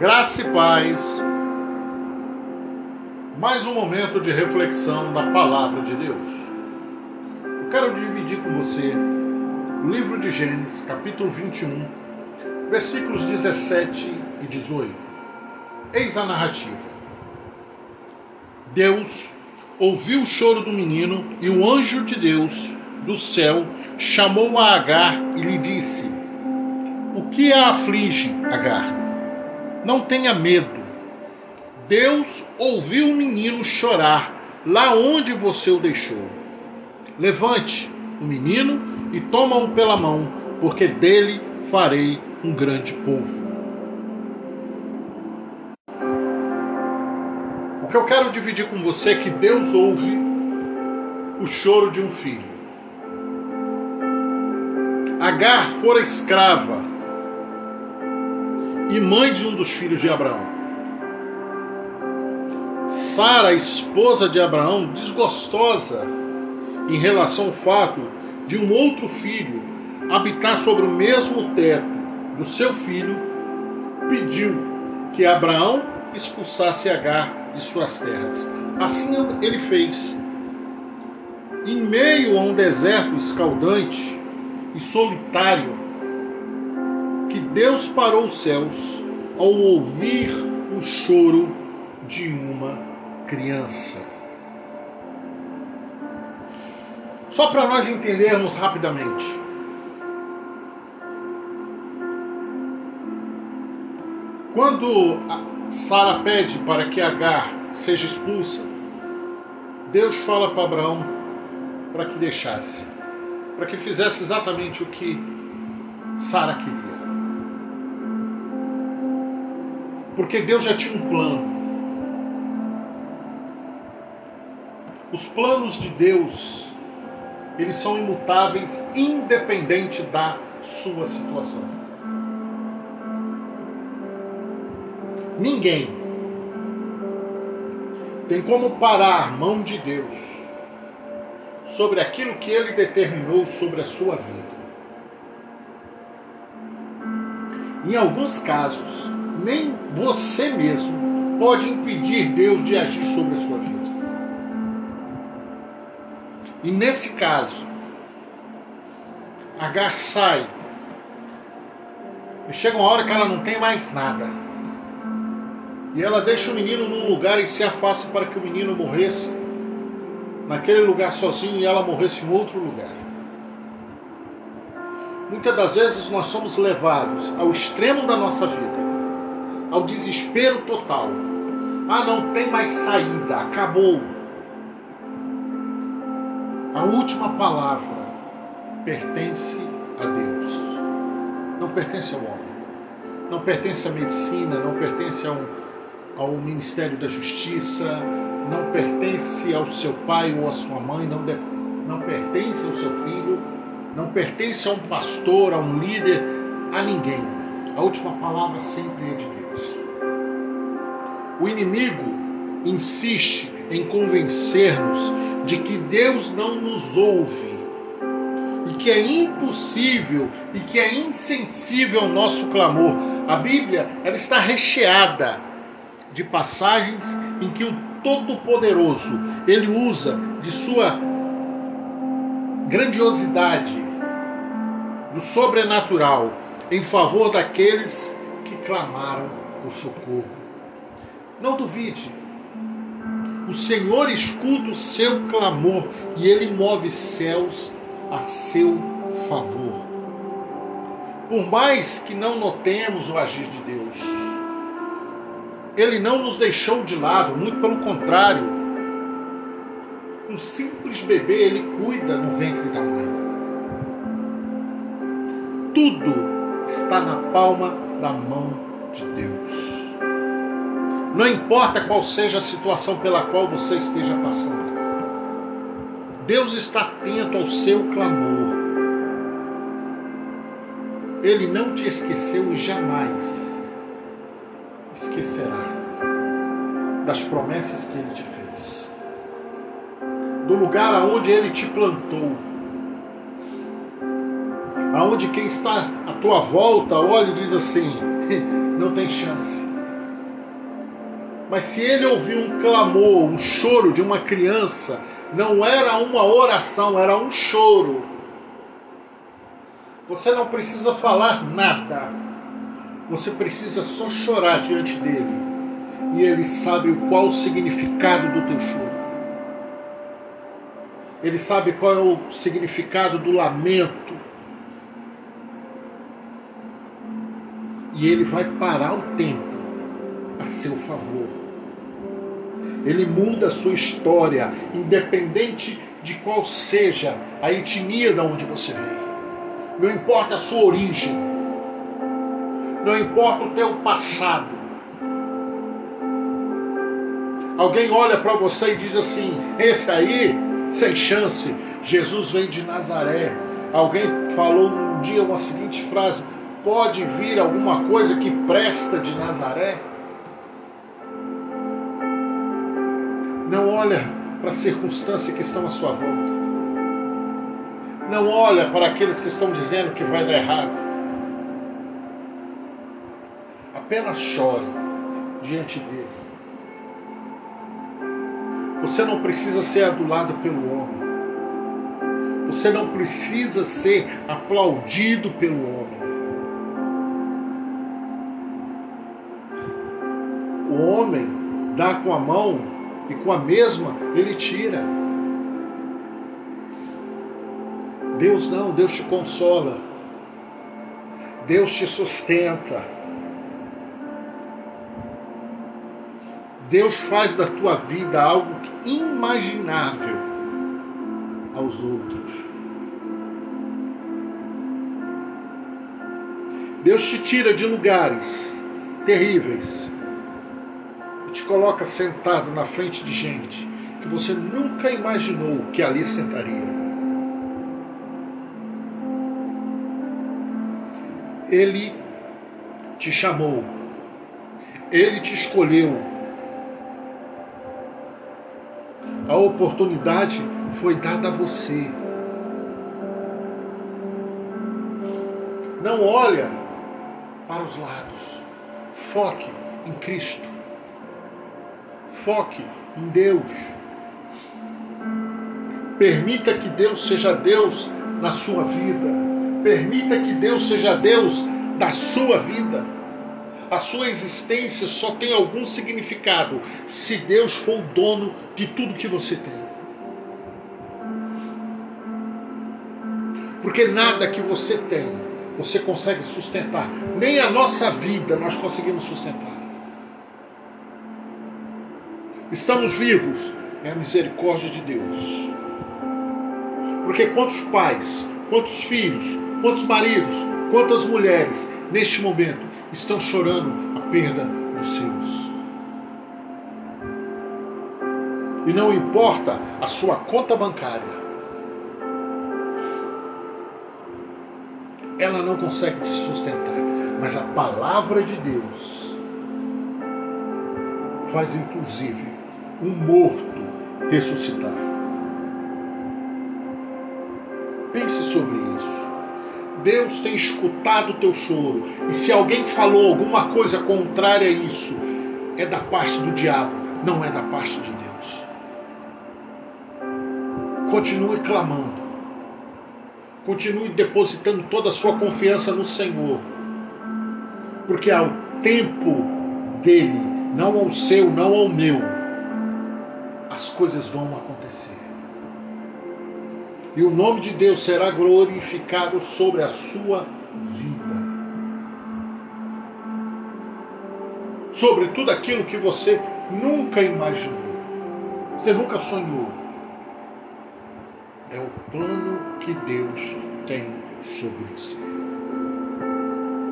Graça e paz. Mais um momento de reflexão da palavra de Deus. Eu quero dividir com você o livro de Gênesis, capítulo 21, versículos 17 e 18. Eis a narrativa. Deus ouviu o choro do menino e o anjo de Deus do céu chamou a Agar e lhe disse: O que a aflige, Agar? Não tenha medo. Deus ouviu o menino chorar lá onde você o deixou. Levante o menino e toma-o pela mão, porque dele farei um grande povo. O que eu quero dividir com você é que Deus ouve o choro de um filho. Agar fora escrava e mãe de um dos filhos de Abraão. Sara, esposa de Abraão, desgostosa em relação ao fato de um outro filho habitar sobre o mesmo teto do seu filho, pediu que Abraão expulsasse Agar de suas terras. Assim ele fez. Em meio a um deserto escaldante e solitário, que Deus parou os céus ao ouvir o choro de uma criança. Só para nós entendermos rapidamente. Quando Sara pede para que Agar seja expulsa, Deus fala para Abraão para que deixasse, para que fizesse exatamente o que Sara queria. Porque Deus já tinha um plano. Os planos de Deus, eles são imutáveis, independente da sua situação. Ninguém tem como parar a mão de Deus sobre aquilo que ele determinou sobre a sua vida. Em alguns casos, nem você mesmo pode impedir Deus de agir sobre a sua vida. E nesse caso, Agar sai e chega uma hora que ela não tem mais nada. E ela deixa o menino num lugar e se afasta para que o menino morresse naquele lugar sozinho e ela morresse em outro lugar. Muitas das vezes nós somos levados ao extremo da nossa vida ao desespero total. Ah, não tem mais saída, acabou. A última palavra pertence a Deus, não pertence ao homem, não pertence à medicina, não pertence ao, ao Ministério da Justiça, não pertence ao seu pai ou à sua mãe, não, de, não pertence ao seu filho, não pertence a um pastor, a um líder, a ninguém. A última palavra sempre é de Deus. O inimigo insiste em convencer-nos de que Deus não nos ouve e que é impossível e que é insensível ao nosso clamor. A Bíblia ela está recheada de passagens em que o Todo-Poderoso ele usa de sua grandiosidade, do sobrenatural, em favor daqueles que clamaram por socorro. Não duvide. O Senhor escuta o seu clamor e ele move céus a seu favor. Por mais que não notemos o agir de Deus, ele não nos deixou de lado, muito pelo contrário. Um simples bebê ele cuida no ventre da mãe. Tudo está na palma da mão de Deus. Não importa qual seja a situação pela qual você esteja passando. Deus está atento ao seu clamor. Ele não te esqueceu e jamais esquecerá das promessas que ele te fez. Do lugar aonde ele te plantou. Aonde quem está à tua volta olha e diz assim: não tem chance Mas se ele ouviu um clamor, um choro de uma criança, não era uma oração, era um choro. Você não precisa falar nada. Você precisa só chorar diante dele. E ele sabe qual o significado do teu choro. Ele sabe qual é o significado do lamento. E ele vai parar o tempo a seu favor. Ele muda a sua história, independente de qual seja a etnia de onde você vem. Não importa a sua origem. Não importa o teu passado. Alguém olha para você e diz assim: esse aí, sem chance, Jesus vem de Nazaré. Alguém falou um dia uma seguinte frase: pode vir alguma coisa que presta de Nazaré? Não olha para a circunstância que estão à sua volta. Não olha para aqueles que estão dizendo que vai dar errado. Apenas chore diante dele. Você não precisa ser adulado pelo homem. Você não precisa ser aplaudido pelo homem. O homem dá com a mão e com a mesma ele tira. Deus não, Deus te consola. Deus te sustenta. Deus faz da tua vida algo imaginável aos outros. Deus te tira de lugares terríveis te coloca sentado na frente de gente que você nunca imaginou que ali sentaria. Ele te chamou, ele te escolheu. A oportunidade foi dada a você. Não olha para os lados. Foque em Cristo. Foque em Deus. Permita que Deus seja Deus na sua vida. Permita que Deus seja Deus da sua vida. A sua existência só tem algum significado se Deus for o dono de tudo que você tem. Porque nada que você tem você consegue sustentar. Nem a nossa vida nós conseguimos sustentar estamos vivos, é a misericórdia de Deus. Porque quantos pais, quantos filhos, quantos maridos, quantas mulheres neste momento estão chorando a perda dos seus? E não importa a sua conta bancária, ela não consegue te sustentar, mas a palavra de Deus faz inclusive um morto ressuscitar. Pense sobre isso. Deus tem escutado o teu choro. E se alguém falou alguma coisa contrária a isso, é da parte do diabo, não é da parte de Deus. Continue clamando. Continue depositando toda a sua confiança no Senhor. Porque ao tempo dele, não ao seu, não ao meu as coisas vão acontecer. E o nome de Deus será glorificado sobre a sua vida. Sobre tudo aquilo que você nunca imaginou, você nunca sonhou. É o plano que Deus tem sobre você.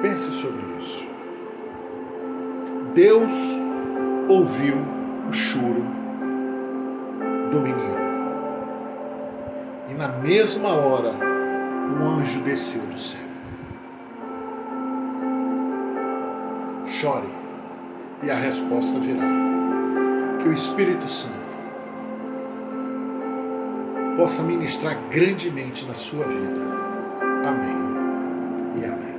Pense sobre isso. Deus ouviu o choro do menino. E na mesma hora, o anjo desceu do céu. Chore, e a resposta virá. Que o Espírito Santo possa ministrar grandemente na sua vida. Amém e amém.